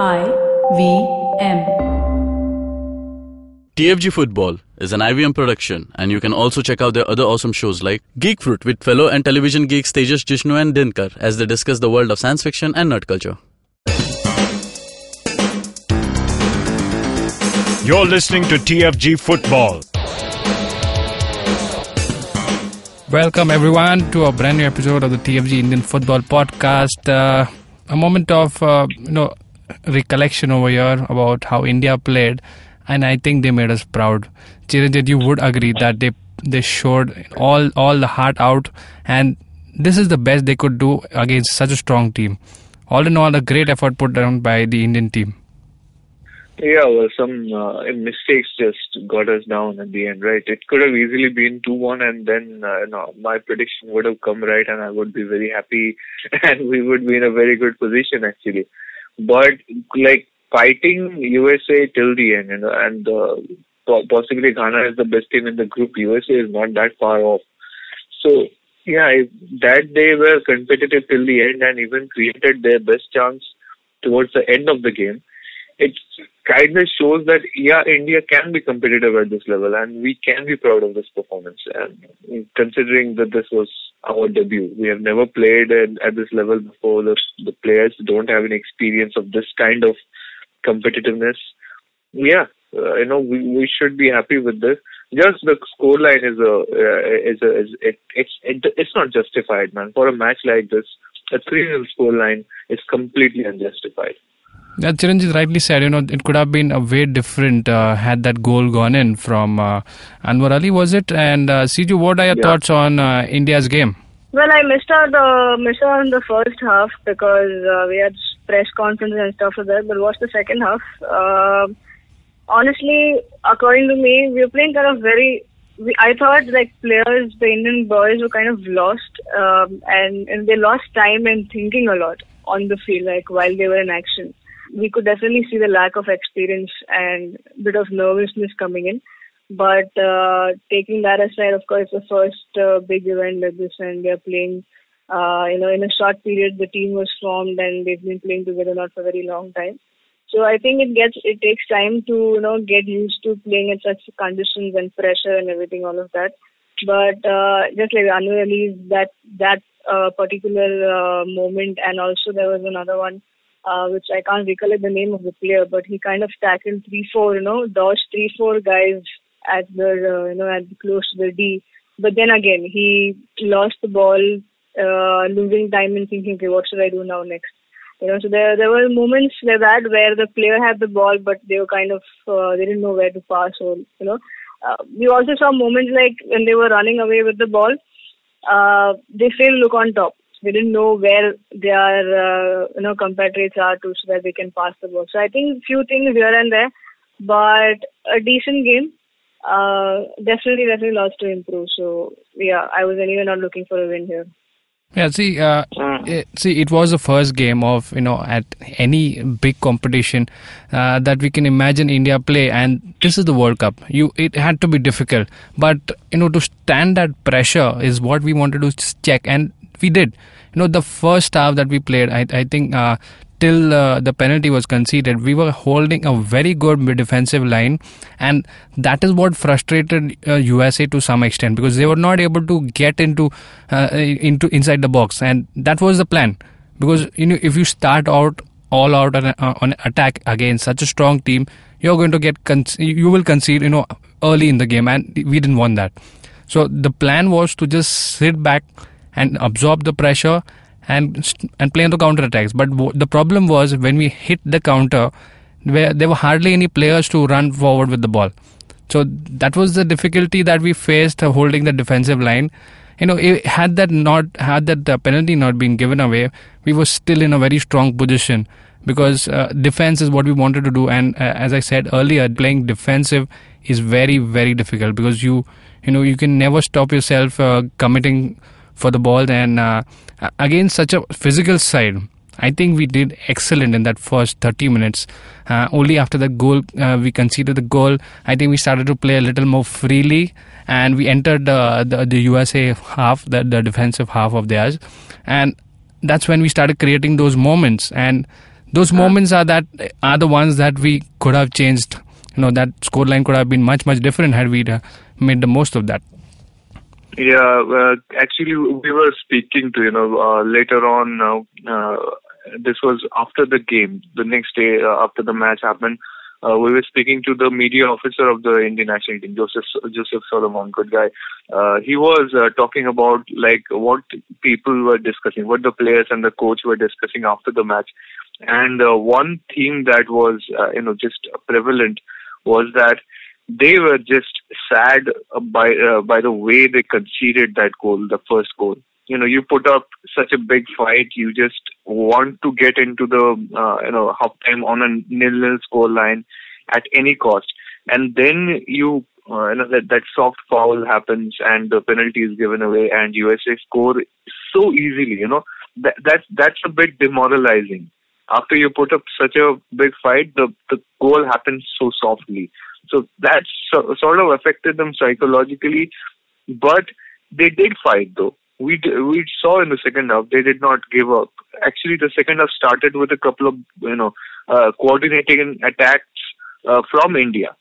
I V M. TFG Football is an IVM production, and you can also check out their other awesome shows like Geek Fruit with fellow and television geeks Tejas Jishnu and Dinkar as they discuss the world of science fiction and nerd culture. You're listening to TFG Football. Welcome everyone to a brand new episode of the TFG Indian Football Podcast. Uh, a moment of uh, you know recollection over here about how India played, and I think they made us proud. Chiranjit, you would agree that they they showed all all the heart out, and this is the best they could do against such a strong team. All in all, a great effort put down by the Indian team. Yeah, well, some uh, mistakes just got us down at the end, right? It could have easily been 2-1 and then uh, you know, my prediction would have come right and I would be very happy and we would be in a very good position actually. But like fighting USA till the end, you know, and uh, possibly Ghana is the best team in the group. USA is not that far off. So yeah, that they were competitive till the end and even created their best chance towards the end of the game it kind of shows that yeah, India can be competitive at this level, and we can be proud of this performance. And considering that this was our debut, we have never played at this level before. The the players don't have any experience of this kind of competitiveness. Yeah, uh, you know we we should be happy with this. Just the scoreline is a uh, is a is it, it's it, it's not justified, man. For a match like this, a three-nil scoreline is completely unjustified. As Chiranjit rightly said, you know, it could have been a way different uh, had that goal gone in from uh, Anwar Ali, was it? And uh, Siju, what are your yeah. thoughts on uh, India's game? Well, I missed out the missed out in the first half because uh, we had press conference and stuff like that. But watched the second half. Uh, honestly, according to me, we were playing kind of very. We, I thought like players, the Indian boys were kind of lost, um, and and they lost time and thinking a lot on the field, like while they were in action we could definitely see the lack of experience and bit of nervousness coming in. But uh, taking that aside, of course, the first uh, big event like this, and they're playing. Uh, you know, in a short period, the team was formed, and they've been playing together not for a very long time. So I think it gets it takes time to you know get used to playing in such conditions and pressure and everything, all of that. But uh, just like Anwar Ali, that that uh, particular uh, moment, and also there was another one uh, which I can't recollect the name of the player, but he kind of tackled three, four, you know, dodged three, four guys at the, uh, you know, at the close to the D. But then again, he lost the ball, uh, losing time and thinking, okay, what should I do now next? You know, so there there were moments like that where the player had the ball, but they were kind of uh, they didn't know where to pass. Or you know, uh, we also saw moments like when they were running away with the ball, uh, they to look on top they didn't know where their uh, you know compatriots are to so that they can pass the ball. So I think few things here and there, but a decent game. Uh, definitely, definitely lots to improve. So yeah, I was anyway not looking for a win here. Yeah, see, uh, mm. it, see, it was the first game of you know at any big competition uh, that we can imagine India play, and this is the World Cup. You, it had to be difficult, but you know to stand that pressure is what we wanted to check, and we did. You know the first half that we played i, I think uh, till uh, the penalty was conceded we were holding a very good defensive line and that is what frustrated uh, usa to some extent because they were not able to get into uh, into inside the box and that was the plan. Because you know if you start out all out on, on attack against such a strong team you're going to get con- you will concede you know early in the game and we didn't want that. So the plan was to just sit back and absorb the pressure and and play on the counter attacks. But w- the problem was when we hit the counter, where there were hardly any players to run forward with the ball. So that was the difficulty that we faced uh, holding the defensive line. You know, it, had that not had that the penalty not been given away, we were still in a very strong position because uh, defense is what we wanted to do. And uh, as I said earlier, playing defensive is very very difficult because you you know you can never stop yourself uh, committing for the ball. And uh, again, such a physical side. I think we did excellent in that first 30 minutes. Uh, only after the goal, uh, we conceded the goal. I think we started to play a little more freely, and we entered uh, the, the USA half, the, the defensive half of theirs, and that's when we started creating those moments. And those moments are that are the ones that we could have changed. You know that scoreline could have been much much different had we uh, made the most of that. Yeah, uh, actually, we were speaking to you know uh, later on. Uh, uh, this was after the game. The next day uh, after the match happened, uh, we were speaking to the media officer of the Indian national team, Joseph Joseph Solomon, good guy. He was talking about like what people were discussing, what the players and the coach were discussing after the match, and one theme that was you know just prevalent was that they were just sad by uh, by the way they conceded that goal, the first goal. You know, you put up such a big fight, you just want to get into the uh, you know half time on a nil-nil score line at any cost, and then you. Uh, you know that that soft foul happens and the penalty is given away and USA score so easily. You know that that's that's a bit demoralizing. After you put up such a big fight, the the goal happens so softly. So that so, sort of affected them psychologically, but they did fight though. We d- we saw in the second half they did not give up. Actually, the second half started with a couple of you know uh, coordinating attacks uh, from India.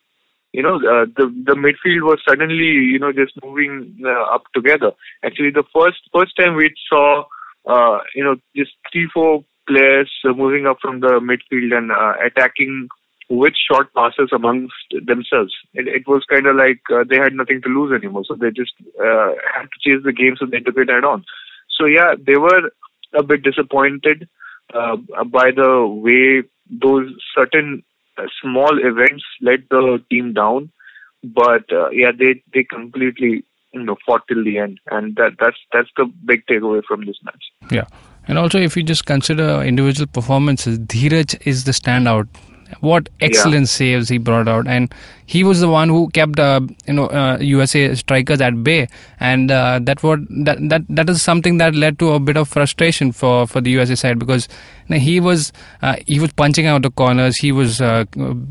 You know uh, the the midfield was suddenly you know just moving uh, up together. Actually, the first first time we saw uh, you know just three four players moving up from the midfield and uh, attacking with short passes amongst themselves. It, it was kind of like uh, they had nothing to lose anymore, so they just uh, had to chase the game, so they took it head on. So yeah, they were a bit disappointed uh, by the way those certain uh, small events let the team down, but uh, yeah, they they completely you know fought till the end, and that that's that's the big takeaway from this match. Yeah. And also, if you just consider individual performances, Dheeraj is the standout what excellent yeah. saves he brought out, and he was the one who kept uh, you know uh, USA strikers at bay, and uh, that what that that that is something that led to a bit of frustration for for the USA side because you know, he was uh, he was punching out the corners, he was uh,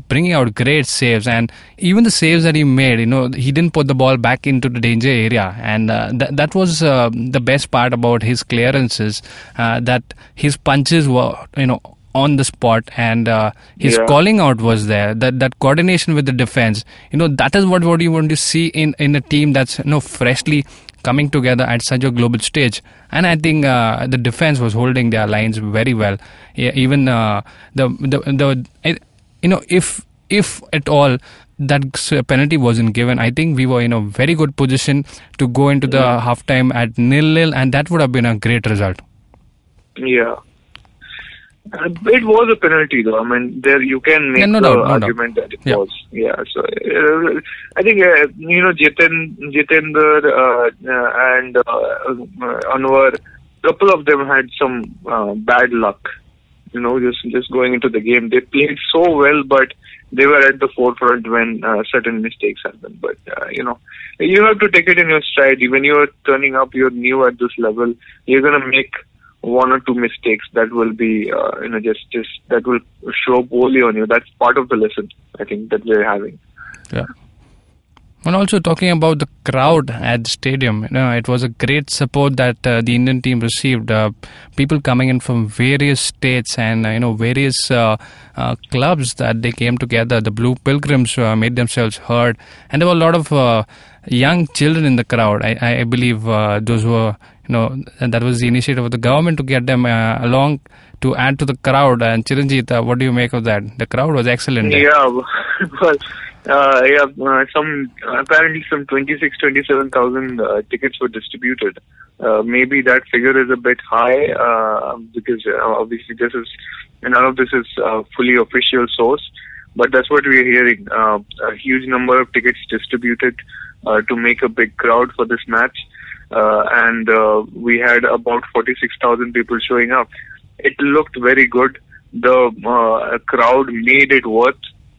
bringing out great saves, and even the saves that he made, you know, he didn't put the ball back into the danger area, and uh, that that was the best part about his clearances, that his punches were you know on the spot and uh, his yeah. calling out was there that that coordination with the defense you know that is what what you want to see in in a team that's you know freshly coming together at such a global stage and i think uh, the defense was holding their lines very well yeah, even uh, the the the you know if if at all that penalty wasn't given, I think we were in a very good position to go into the yeah. halftime at nil nil, and that would have been a great result. Yeah, it was a penalty, though. I mean, there you can make yeah, no the doubt, no argument doubt. that it yeah. was. Yeah. So uh, I think uh, you know Jiten, Jitender uh, uh, and uh, Anwar, couple of them had some bad luck. You know, just just going into the game, they played so well, but they were at the forefront when certain mistakes happened. But you know, you have to take it in your stride. When you're turning up, you're new at this level. You're gonna make one or two mistakes that will be uh, you know just just that will show poorly on you that's part of the lesson i think that we're having yeah and also talking about the crowd at the stadium, you know, it was a great support that uh, the Indian team received. Uh, people coming in from various states and uh, you know various uh, uh, clubs that they came together. The Blue Pilgrims uh, made themselves heard, and there were a lot of young children in the crowd. I, I believe those were you know, and that was the initiative of the government to get them uh, along to add to the crowd. And Chiranjit, uh, what do you make of that? The crowd was excellent. Yeah, well, uh, yeah, uh, some apparently some 26, 27,000 uh, tickets were distributed. Uh, maybe that figure is a bit high uh, because uh, obviously this is none of this is uh, fully official source, but that's what we're hearing. Uh, a huge number of tickets distributed uh, to make a big crowd for this match uh, and uh, we had about 46,000 people showing up. It looked very good. The uh, crowd made it worth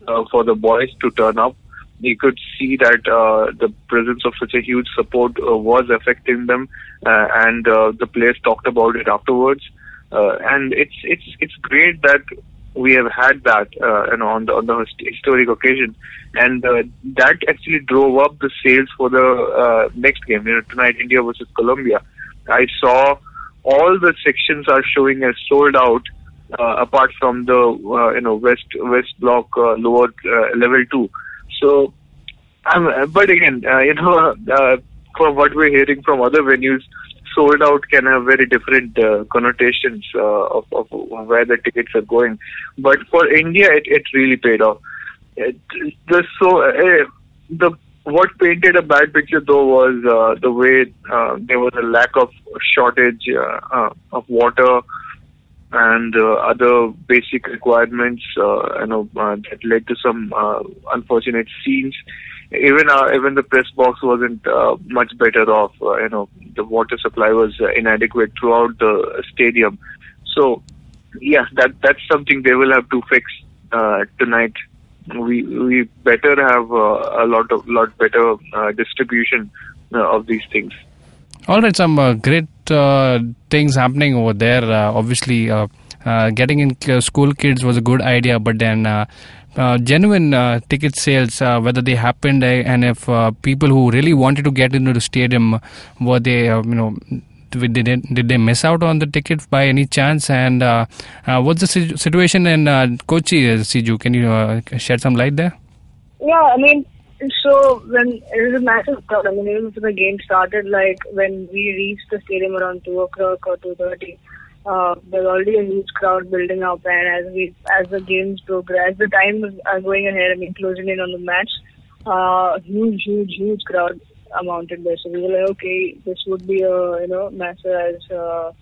uh, for the boys to turn up. You could see that uh, the presence of such a huge support uh, was affecting them, and the players talked about it afterwards. And it's it's it's great that we have had that uh, you know on the on the historic occasion, and uh, that actually drove up the sales for the uh, next game. You know, tonight India versus Colombia. I saw all the sections are showing as sold out uh, apart from the uh, you know west west block uh, lower level two. So, um, but again, you know, from what we're hearing from other venues, sold out can have very different uh, connotations uh, of, of where the tickets are going. But for India, it, it really paid off. It, the so uh, the what painted a bad picture though was uh, the way uh, there was a lack of shortage uh, uh, of water and uh, other basic requirements, uh, you know, uh, that led to some uh, unfortunate scenes. Even uh, even the press box wasn't uh, much better off. Uh, you know, the water supply was uh, inadequate throughout the stadium. So, yeah, that that's something they will have to fix uh, tonight. We we better have a lot of lot better distribution of these things. All right, some great things happening over there. Obviously, uh, getting in school kids was a good idea, but then uh, uh, genuine uh, ticket sales, uh, whether they happened uh, and if uh, people who really wanted to get into the stadium, were they, uh, you know, did they, did they miss out on the ticket by any chance? And what's the si- situation in Kochi, Siju? Can you shed some light there? Yeah, I mean, so when it was a massive crowd. I mean, even the game started, like when we reached the stadium around two o'clock or two thirty, uh, there's already a huge crowd building up. And as we as the games progress, the time was uh, going ahead. I mean, closing in on the match, uh, huge, huge, huge crowd amounted there. So we were like, okay, this would be a you know massive as uh,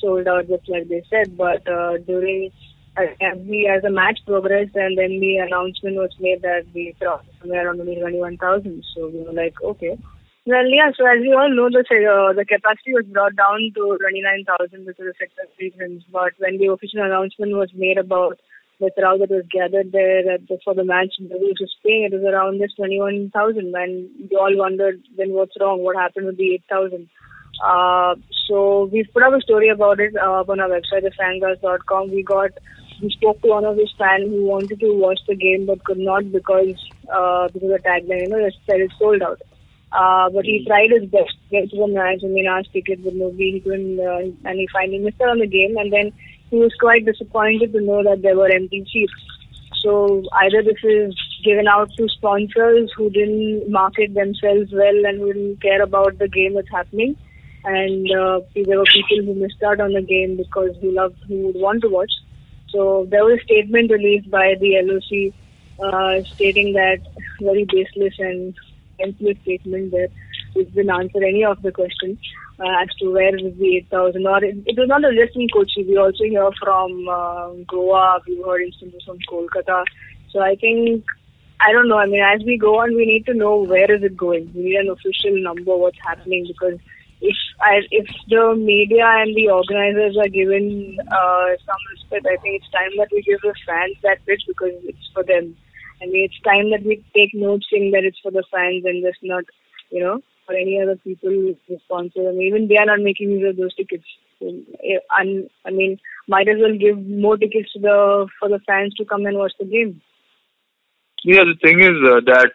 sold out just like they said. But uh, during as we as the match progressed and then the announcement was made that we crossed somewhere around only 21,000. So we were like, okay. Well, yeah, so as we all know, the uh, the capacity was brought down to 29,000 because of sector reasons. But when the official announcement was made about the crowd that was gathered there at the, for the match versus Spain, it was around this 21,000. And we all wondered, then what's wrong? What happened with the 8,000? Uh, so we put up a story about it uh, on our website, thefangarage.com. We got we spoke to one of his fans who wanted to watch the game but could not because uh, because of the tagline, you know, it said it's sold out. Uh, but he tried his best to get to the match. I mean, asked ticket with nobody. He couldn't, uh, and he finally missed out on the game. And then he was quite disappointed to know that there were empty seats. So either this is given out to sponsors who didn't market themselves well and who didn't care about the game that's happening, and uh, there were people who missed out on the game because who loved, who would want to watch. So there was a statement released by the LOC uh, stating that very baseless and senseless statement that it didn't answer any of the questions uh, as to where is the 8,000 or it, it was not just in Kochi. We also hear from uh, Goa. We heard instances from Kolkata. So I think I don't know. I mean, as we go on, we need to know where is it going. We need an official number, what's happening, because if I, if the media and the organizers are given uh, some respect, I think it's time that we give the fans that bit because it's for them. I mean, it's time that we take note saying that it's for the fans and just not, you know, for any other people sponsor. I mean, even they are not making use of those tickets. And I mean, might as well give more tickets to the for the fans to come and watch the game. Yeah, the thing is uh, that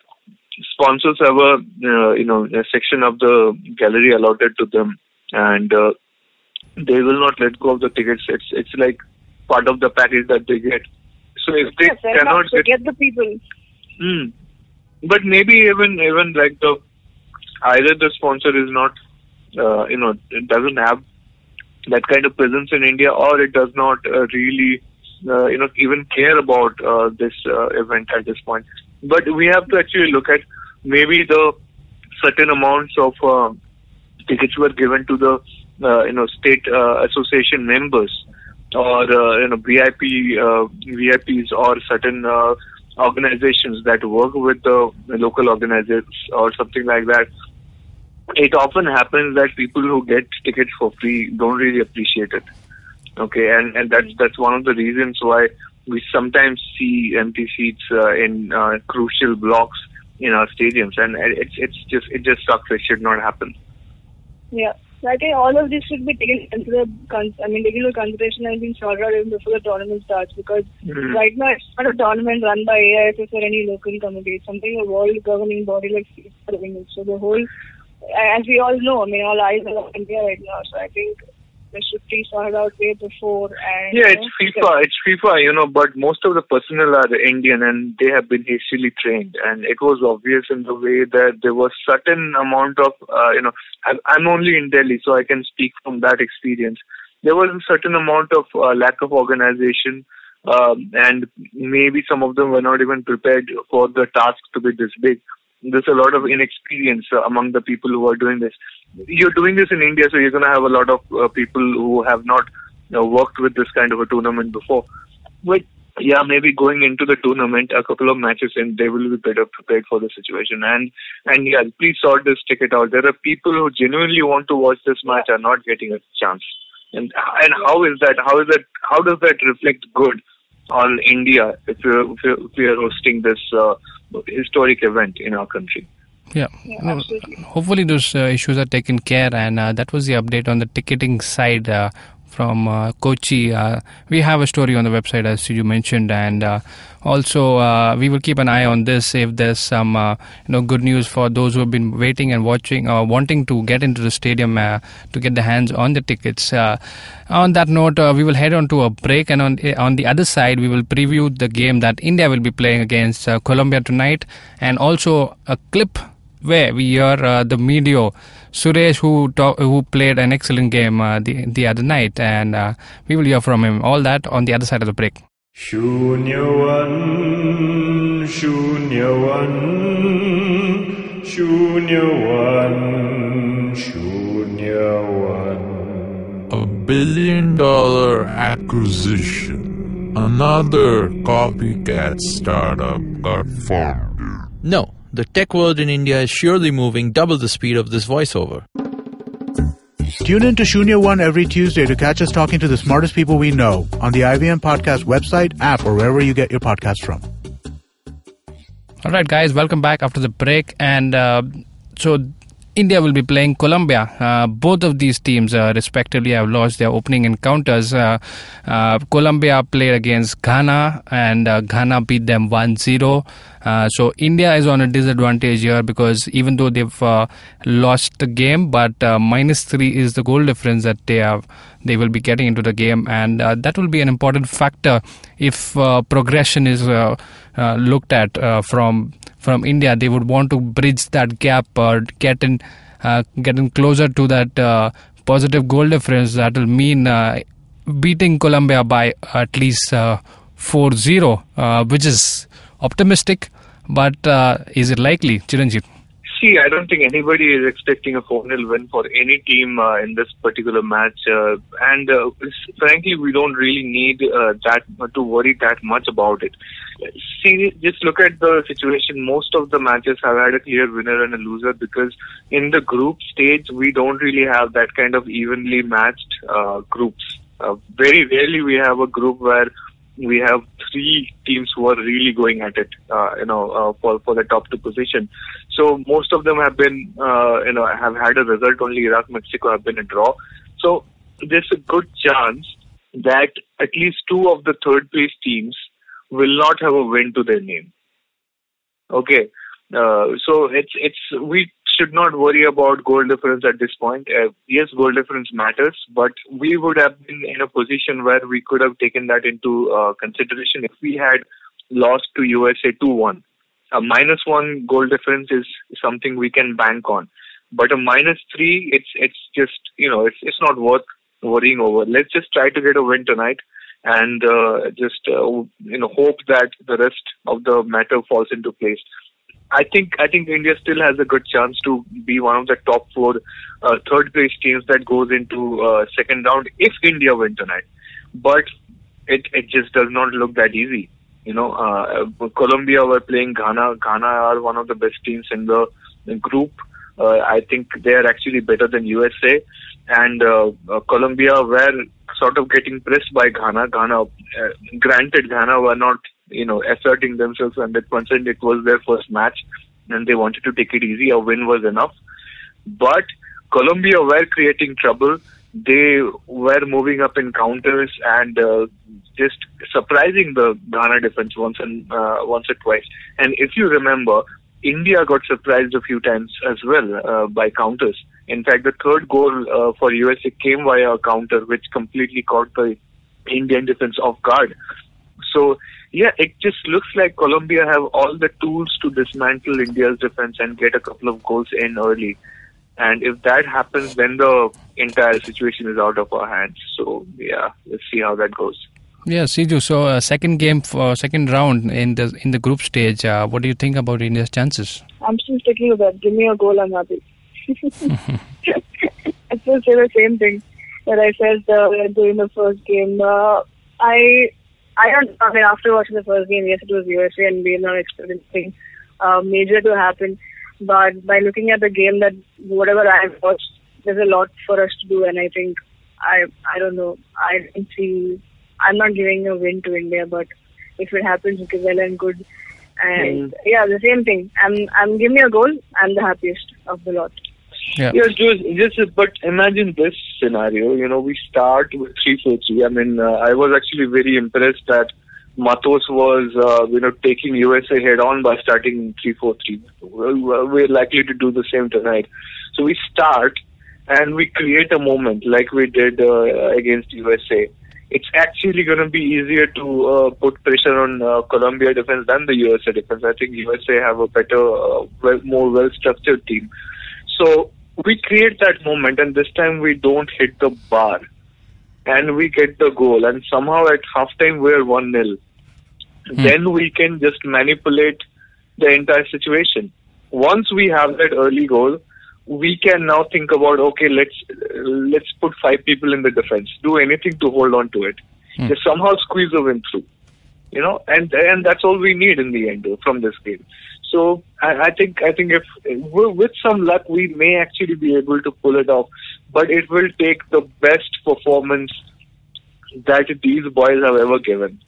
sponsors have a uh, you know a section of the gallery allotted to them, and uh, they will not let go of the tickets. It's it's like part of the package that they get. So if they fair cannot get, get the people. Hmm. but maybe even even like the either the sponsor is not uh, you know it doesn't have that kind of presence in India, or it does not uh, really uh, you know even care about uh, this uh, event at this point. But we have to actually look at maybe the certain amounts of uh, tickets were given to the uh, you know state uh, association members or uh, you know VIP uh, VIPs or certain uh, organizations that work with the local organizers or something like that. It often happens that people who get tickets for free don't really appreciate it. Okay, and and that's that's one of the reasons why we sometimes see empty seats uh, in uh, crucial blocks in our stadiums, and it's it's just it just sucks. It should not happen. Yeah. So I think all of this should be taken into con- I mean, taken into consideration and being sorted out even before the tournament starts because Mhm. right now it's not a tournament run by AIFF or any local committee. It's something a world governing body like FIFA it. So the whole, as we all know, I mean, all eyes are on India right now. So I think Should please sort out way before. And Yeah, you it's know, FIFA. It's FIFA, you know, but most of the personnel are Indian and they have been hastily trained. And it was obvious in the way that there was certain amount of, uh, you know, I'm, I'm only in Delhi, so I can speak from that experience. There was a certain amount of uh, lack of organization, um, and maybe some of them were not even prepared for the task to be this big. There's a lot of inexperience uh, among the people who are doing this. You're doing this in India, so you're going to have a lot of uh, people who have not worked with this kind of a tournament before. But yeah, maybe going into the tournament, a couple of matches in, they will be better prepared for the situation. And and yeah, please sort this ticket out. There are people who genuinely want to watch this match are not getting a chance. And and how is that? How is that? How does that reflect good on India if we're if we're, hosting this uh, historic event in our country? Yeah. Yeah, No, absolutely. hopefully those uh, issues are taken care, and uh, that was the update on the ticketing side uh, from uh, Kochi. Uh, we have a story on the website, as you mentioned, and uh, also uh, we will keep an eye on this if there's some uh, you know good news for those who have been waiting and watching or wanting to get into the stadium to get their hands on the tickets. On that note, we will head on to a break, and on eh, on the other side, we will preview the game that India will be playing against Colombia tonight, and also a clip where we hear uh, the media Suresh who talk, who played an excellent game uh, the the other night, and uh, we will hear from him. All that on the other side of the break. Shunya One, Shunyawan, Shunya One, Shunyawan. A billion dollar acquisition. Another copycat startup got formed. No, the tech world in India is surely moving double the speed of this voiceover. Tune in to Shunya One every Tuesday to catch us talking to the smartest people we know on the IVM Podcast website, app, or wherever you get your podcasts from. All right, guys, welcome back after the break. And uh, so India will be playing Colombia. Uh, both of these teams, uh, respectively, have lost their opening encounters. Uh, uh, Colombia played against Ghana, and uh, Ghana beat them 1 0. Uh, so India is on a disadvantage here because even though they've uh, lost the game, but uh, minus three is the goal difference that they have. They will be getting into the game, and uh, that will be an important factor if progression is looked at from from India. They would want to bridge that gap or get in getting closer to that positive goal difference. That will mean beating Colombia by at least uh, 4-0, uh, which is optimistic. But uh, is it likely, Chiranjeev? See, I don't think anybody is expecting a 4 0 win for any team uh, in this particular match. Uh, and uh, frankly, we don't really need uh, that to worry that much about it. See, just look at the situation. Most of the matches have had a clear winner and a loser because in the group stage, we don't really have that kind of evenly matched uh, groups. Very rarely we have a group where we have three teams who are really going at it, uh, you know, uh, for for the top two position. So most of them have been, uh, you know, have had a result. Only Iraq, Mexico have been a draw. So there's a good chance that at least two of the third place teams will not have a win to their name. Okay, uh, so it's it's we should not worry about goal difference at this point. Uh, yes, goal difference matters, but we would have been in a position where we could have taken that into uh, consideration if we had lost to USA 2-1. A minus one goal difference is something we can bank on, but a minus three, it's it's just you know it's it's not worth worrying over. Let's just try to get a win tonight and uh, just uh, you know hope that the rest of the matter falls into place. I think I think India still has a good chance to be one of the top four uh, third place teams that goes into uh, second round if India win tonight. But it it just does not look that easy. You know, uh, Colombia were playing Ghana. Ghana are one of the best teams in the, group. Uh, I think they are actually better than USA, and uh, uh, Colombia were sort of getting pressed by Ghana. Ghana, uh, granted, Ghana were not you know asserting themselves 100%. It was their first match, and they wanted to take it easy. A win was enough, but Colombia were creating trouble. They were moving up in counters and uh, just surprising the Ghana defense once and uh, once or twice. And if you remember, India got surprised a few times as well uh, by counters. In fact, the third goal uh, for USA came via a counter, which completely caught the Indian defense off guard. So, yeah, it just looks like Colombia have all the tools to dismantle India's defense and get a couple of goals in early. And if that happens, then the entire situation is out of our hands. So, yeah, let's see how that goes. Yeah, Siju. So, uh, second game, for, second round in the in the group stage. Uh, what do you think about India's chances? I'm still sticking with that. Give me a goal, I'm happy. I still say the same thing that I said uh, during the first game. Uh, I I don't. I mean, after watching the first game, yes, it was USA, and we are not expecting anything uh, major to happen. But by looking at the game, that whatever I've watched, there's a lot for us to do, and I think I I don't know. I don't see. I'm not giving a win to India, but if it happens, okay, well and good. And yeah, the same thing. I'm I'm give me a goal. I'm the happiest of the lot. Yeah. Yes, just, just but imagine this scenario. You know, we start with three four three. I mean, uh, I was actually very impressed that Matos was, uh, you know, taking USA head on by starting three four three. Well, we're likely to do the same tonight. So we start and we create a moment like we did uh, against USA. It's actually going to be easier to uh, put pressure on uh, Colombia defense than the USA defense. I think USA have a better, uh, well, more well-structured team. So we create that moment, and this time we don't hit the bar, and we get the goal, and somehow at halftime we're one 0 hmm. Then we can just manipulate the entire situation. Once we have that early goal, we can now think about okay, let's let's put five people in the defense, do anything to hold on to it, hmm. just somehow squeeze a win through. You know, and and that's all we need in the end from this game. So I, I think I think if with some luck we may actually be able to pull it off, but it will take the best performance that these boys have ever given.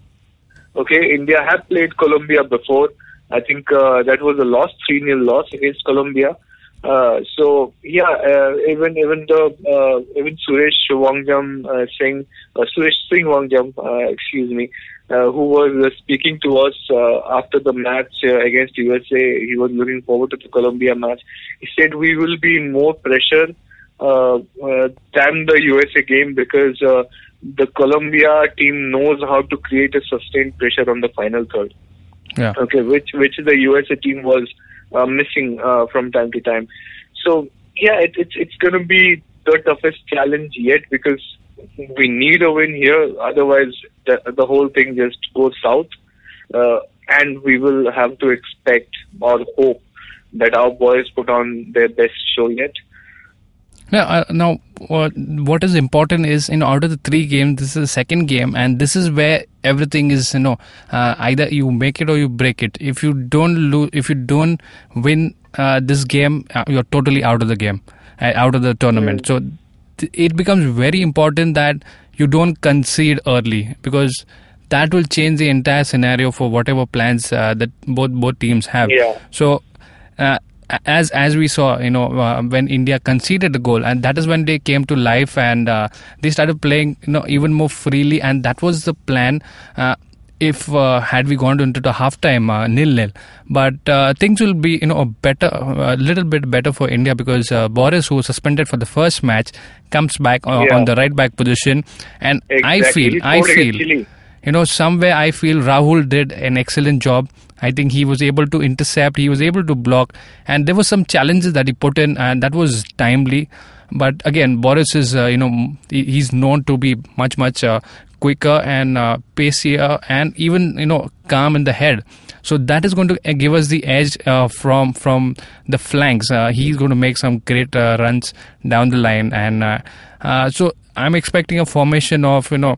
Okay, India have played Colombia before. I think uh, that was a loss, three 0 loss against Colombia. Uh, so yeah, uh, even even the uh, even Suresh Wangjam uh, Singh, uh, Suresh Singh Wangjam, uh, excuse me, uh, who was uh, speaking to us uh, after the match uh, against USA. He was looking forward to the Colombia match. He said we will be in more pressure uh, uh, than the USA game because uh, the Colombia team knows how to create a sustained pressure on the final third. Yeah. Okay, which which the USA team was uh, missing uh, from time to time. So yeah, it, it's it's going to be the toughest challenge yet because we need a win here. Otherwise, the, the whole thing just goes south, uh, and we will have to expect or hope that our boys put on their best show yet. Now, uh, now what, what is important is, in order the three games, this is the second game, and this is where everything is, you know, uh, either you make it or you break it. If you don't lose, if you don't win uh, this game, uh, you're totally out of the game, uh, out of the tournament. So th- it becomes very important that you don't concede early because that will change the entire scenario for whatever plans uh, that both both teams have. Yeah. So. Uh, as as we saw, you know, uh, when India conceded the goal, and that is when they came to life and uh, they started playing, you know, even more freely, and that was the plan. Uh, if uh, had we gone into the halftime uh, nil nil, but uh, things will be you know a better, a little bit better for India because uh, Boris, who was suspended for the first match, comes back on, Yeah. on the right back position, and I feel, I feel, you know, somewhere I feel Rahul did an excellent job. I think he was able to intercept, he was able to block, and there were some challenges that he put in, and that was timely. But again, Boris is, uh, you know, he's known to be much, much uh, quicker and uh, pacier, and even, you know, calm in the head. So that is going to uh, give us the edge uh, from from the flanks. Uh, he's going to make some great uh, runs down the line, and uh, uh, so I'm expecting a formation of, you know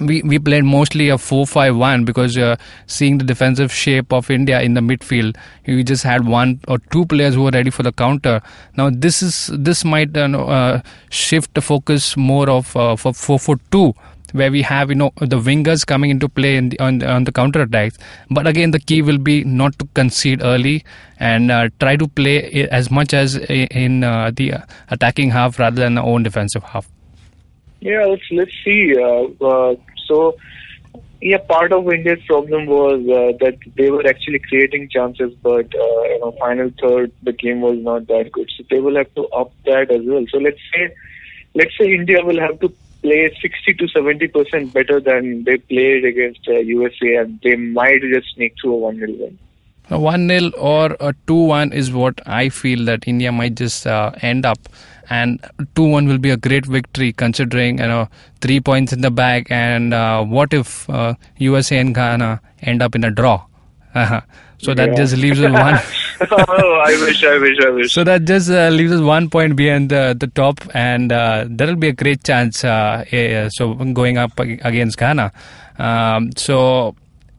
we we played mostly a 4-5-1 because uh, seeing the defensive shape of India in the midfield, you just had one or two players who were ready for the counter. Now this is this might uh, shift the focus more of uh, for 4-4-2 where we have you know the wingers coming into play in the, on, on the counter attacks. But again, the key will be not to concede early and uh, try to play as much as in uh, the attacking half rather than the own defensive half. Yeah, let's let's see. Uh, uh, so Yeah, part of India's problem was uh, that they were actually creating chances, but uh, you know, final third, the game was not that good. So they will have to up that as well. So let's say, let's say India will have to play 60 to 70 percent better than they played against uh, USA, and they might just sneak through a one 0 win. A 1 0 or a 2 1 is what I feel that India might just uh, end up. And 2 1 will be a great victory considering you know three points in the bag. And uh, what if uh, USA and Ghana end up in a draw? Uh-huh. so that Yeah. just leaves us one. oh, I wish, I wish, I wish. So that just uh, leaves us one point behind the, the top, and uh, that'll be a great chance. Uh, so going up against Ghana. Um, so.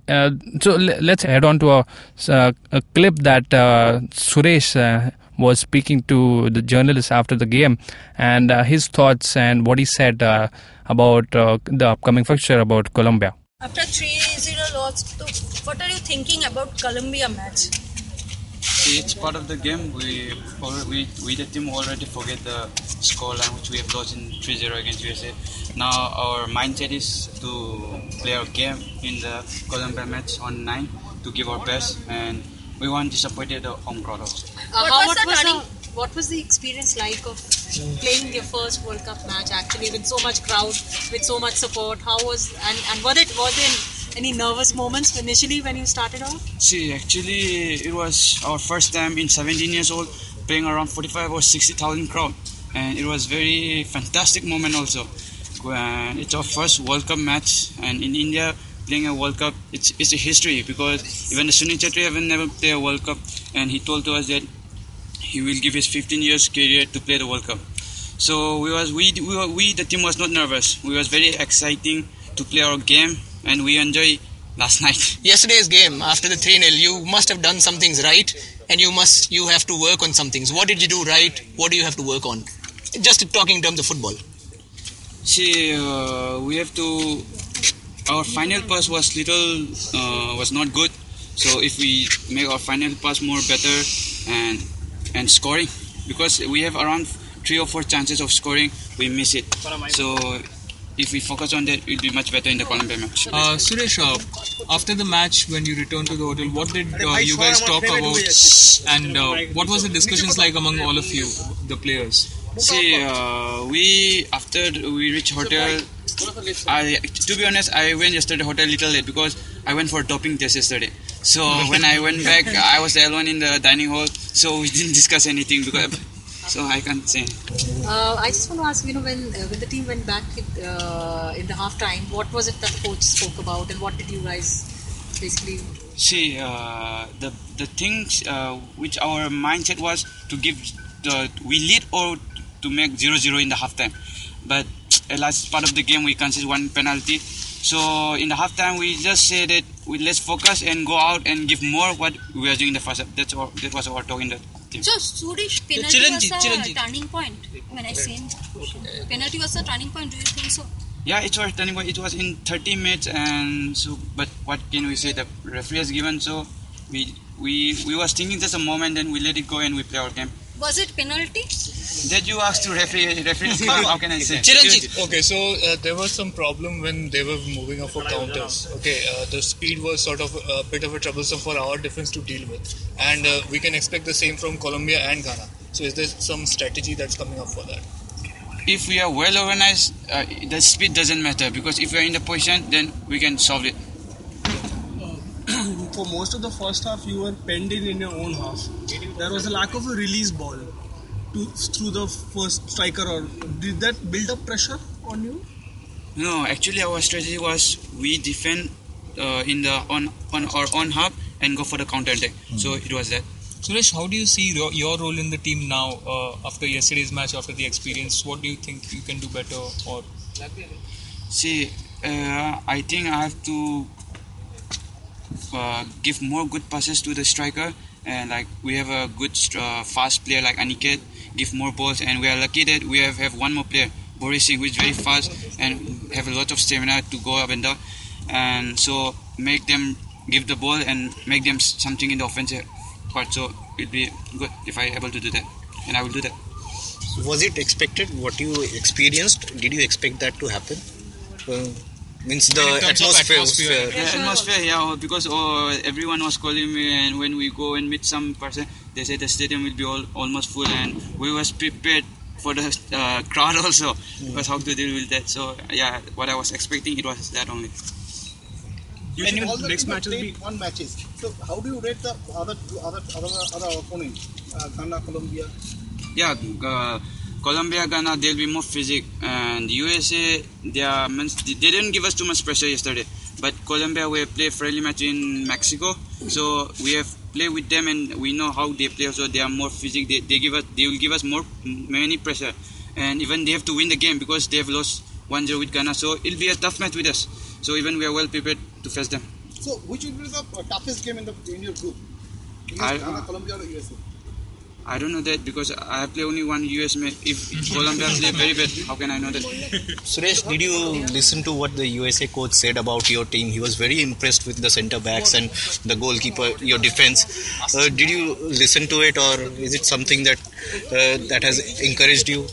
Uh, so le- let's head on to a, uh, a clip that uh, Suresh uh, was speaking to the journalists after the game, and uh, his thoughts and what he said uh, about uh, the upcoming fixture about Colombia. After 3-0 loss, so what are you thinking about Colombia match? It's part of the game. We, we, we the team already forget the scoreline which we have lost in 3-0 against USA. Now our mindset is to play our game in the Colombia match on 9 to give our best and we want disappointed the home crowd also. Uh, What how was what the turning- the- What was the experience like of playing your first World Cup match actually with so much crowd, with so much support? How was and and was it was there any nervous moments initially when you started off? See, actually, it was our first time in 17 years old playing around 45 or 60,000 crowd, and it was very fantastic moment also. It's our first World Cup match, and in India playing a World Cup, it's it's a history because even the Sunil Chhetri have never played a World Cup, and he told to us that he will give his 15 years career to play the World Cup. So we was we we, were, we the team was not nervous. We was very exciting to play our game, and we enjoy last night. Yesterday's game, after the 3 0, you must have done some things right and you must you have to work on some things. What did you do right? What do you have to work on? Just talking in terms of football. See, uh, we have to. Our final pass was little uh, was not good. So if we make our final pass more better and and scoring, because we have around three or four chances of scoring, we miss it. So if we focus on that, we'll be much better in the Colombia match. Uh, Suresh, uh, after the match, when you returned to the hotel, what did uh, you guys talk about, and uh, what was the discussions like among all of you, the players? See, uh, we after we reach hotel, I to be honest, I went yesterday hotel little late because I went for doping test yesterday. So when I went back, I was the alone in the dining hall, so we didn't discuss anything because. So I can't say. Uh, I just want to ask, you know, when uh, when the team went back uh, in the halftime, what was it that the coach spoke about, and what did you guys basically? See, uh, the the things uh, which our mindset was to give the we lead or to make 0-0 in the halftime, but at last part of the game we conceded one penalty. So in the halftime we just say that we let's focus and go out and give more what we are doing in the first half. That's all. That was our talk in the team. So, Suresh, penalty Chiranjeev, was a Chiranjeev. turning point. When I say penalty was a turning point, do you think so? Yeah, it was turning point. It was in 30 minutes, and so. But what can we say? The referee has given so. We we we was thinking just a moment, then we let it go and we play our game. Was it penalty? That you asked to referee. Referee. how can I say? Okay, so uh, there was some problem when they were moving up for counters. Okay, uh, the speed was sort of a bit of a troublesome for our defense to deal with, and uh, we can expect the same from Colombia and Ghana. So, is there some strategy that's coming up for that? If we are well organized, uh, the speed doesn't matter because if we are in the position, then we can solve it. for most of the first half you were penned in in your own half. There was a lack of a release ball to through the first striker. Or did that build up pressure on you? No, actually our strategy was we defend uh, in the on on our own half and go for the counter attack. So it was that. Suresh, how do you see your, your role in the team now uh, after yesterday's match, after the experience? What do you think you can do better? Or See, uh, I think I have to uh, give more good passes to the striker, and like we have a good uh, fast player like Aniket, give more balls, and we are lucky that we have, have one more player, Boris Singh, who is very fast and have a lot of stamina to go up and down, and so make them give the ball and make them something in the offensive part. So it'll be good if I able to do that, and I will do that. Was it expected what you experienced? Did you expect that to happen? Uh, Means the In atmosphere. atmosphere. Yeah, atmosphere, yeah, because uh, everyone was calling me, and when we go and meet some person, they say the stadium will be all, almost full, and we was prepared for the uh, crowd also, because how to deal with that. So yeah, what I was expecting, it was that only. Usually all the next teams match will one matches. So how do you rate the other other other other opponents? Uh, Ghana, Colombia. Yeah, uh, Colombia, Ghana, they'll be more physic, and USA, they are they didn't give us too much pressure yesterday. But Colombia, we play friendly match in Mexico, so we have played with them, and we know how they play. So they are more physic. They, they give us, they will give us more many pressure, and even they have to win the game because they have lost 1-0 with Ghana. So it'll be a tough match with us. So even we are well prepared to face them. So which will be the toughest game in the in your group? Against I- Ghana, Colombia, or USA? I don't know that because I play only one US match. If Colombia play very bad, how can I know that? Suresh, did you listen to what the USA coach said about your team? He was very impressed with the centre backs and the goalkeeper, your defense. Uh, did you listen to it, or is it something that uh, that has encouraged you?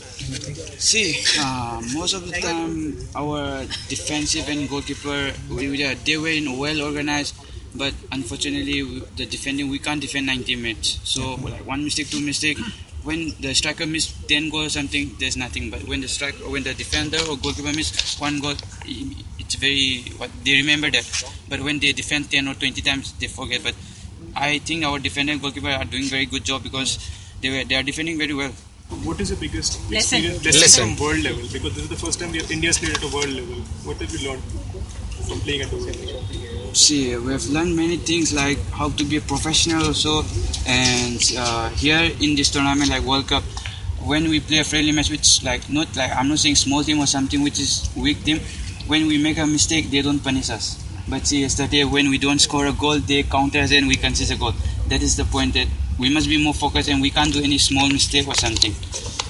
See, uh, most of the time our defensive and goalkeeper, we, they were in well organized, but unfortunately we, the defending we can't defend 90 minutes. So like one mistake, two mistake. When the striker miss 10 goals or something, there's nothing. But when the striker, when the defender or goalkeeper miss one goal, it's very what they remember that. But when they defend 10 or 20 times, they forget. But I think our defender and goalkeeper are doing very good job because they were they are defending very well. What is the biggest Lesson. experience Lesson. lesson from world level? Because this is the first time we have India's played at a world level. What have you learned from playing at the world level? See, we have learned many things like how to be a professional also, and uh, here in this tournament like World Cup, when we play a friendly match, which like not like I'm not saying small team or something which is weak team, when we make a mistake they don't punish us. But see, yesterday when we don't score a goal, they counter us and we concede a goal. That is the point that we must be more focused and we can't do any small mistake or something.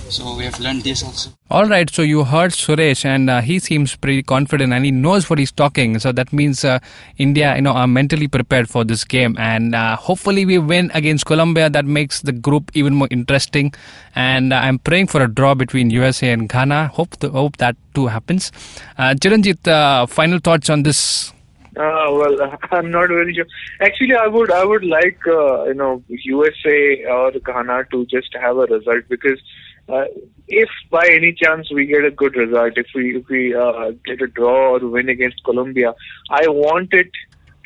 So we have learned this also. All right, so you heard Suresh, and uh, he seems pretty confident, and he knows what he's talking. So that means uh, India, you know, are mentally prepared for this game, and uh, hopefully we win against Colombia. That makes the group even more interesting. And uh, I'm praying for a draw between USA and Ghana. Hope the, hope that too happens. Uh, Chiranjit, uh, final thoughts on this? Uh, well, I'm not very sure. Actually, I would I would like uh, you know USA or Ghana to just have a result because uh, if by any chance we get a good result, if we if we uh, get a draw or win against Colombia, I want it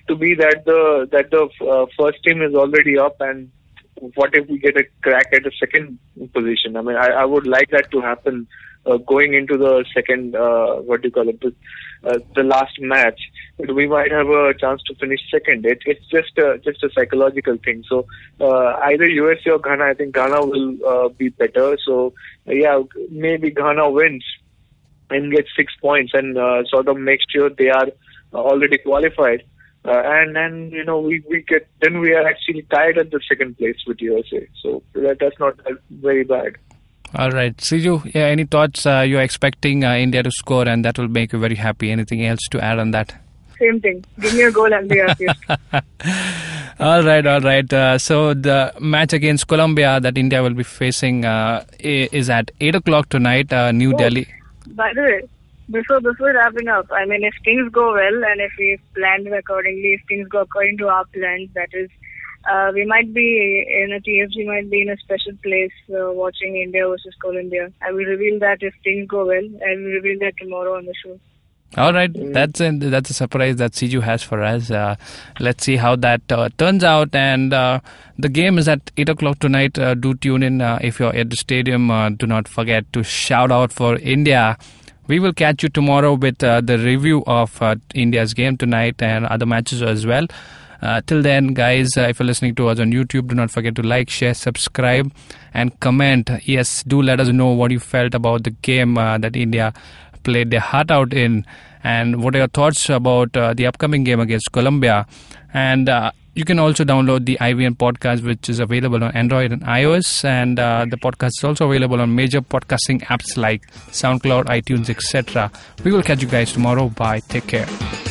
to be that the that the uh, first team is already up and what if we get a crack at the second position? I mean, I, I would like that to happen uh, going into the second, uh, what do you call it, the, uh, the last match. We might have a chance to finish second. It, it's just a, just a psychological thing. So uh, either USA or Ghana, I think Ghana will uh, be better. So yeah, maybe Ghana wins and gets six points and uh, sort of make sure they are already qualified. Uh, and and you know we we get then we are actually tied at the second place with USA, so that, that's not uh, very bad. All right, Siju, yeah, any thoughts? Uh, you're expecting uh, India to score, and that will make you very happy. Anything else to add on that? Same thing. Give me a goal and be happy. all right, all right. Uh, so the match against Colombia that India will be facing uh, is at eight o'clock tonight, uh, New Oh. Delhi. By the way, before before wrapping up, I mean, if things go well and if we planned accordingly, if things go according to our plans, that is, uh, we might be in a TFG might be in a special place uh, watching India versus Colombia. I will reveal that if things go well. I will reveal that tomorrow on the show. All right, that's a, that's a surprise that Siju has for us. Uh, let's see how that uh, turns out. And uh, the game is at eight o'clock tonight. Uh, do tune in uh, if you're at the stadium. Uh, do not forget to shout out for India. We will catch you tomorrow with uh, the review of uh, India's game tonight and other matches as well. Uh, till then, guys, uh, if you're listening to us on YouTube, do not forget to like, share, subscribe, and comment. Yes, do let us know what you felt about the game uh, that India played their heart out in, and what are your thoughts about uh, the upcoming game against Colombia. And uh, you can also download the IVM podcast, which is available on Android and iOS. And uh, the podcast is also available on major podcasting apps like SoundCloud, iTunes, etc. We will catch you guys tomorrow. Bye. Take care.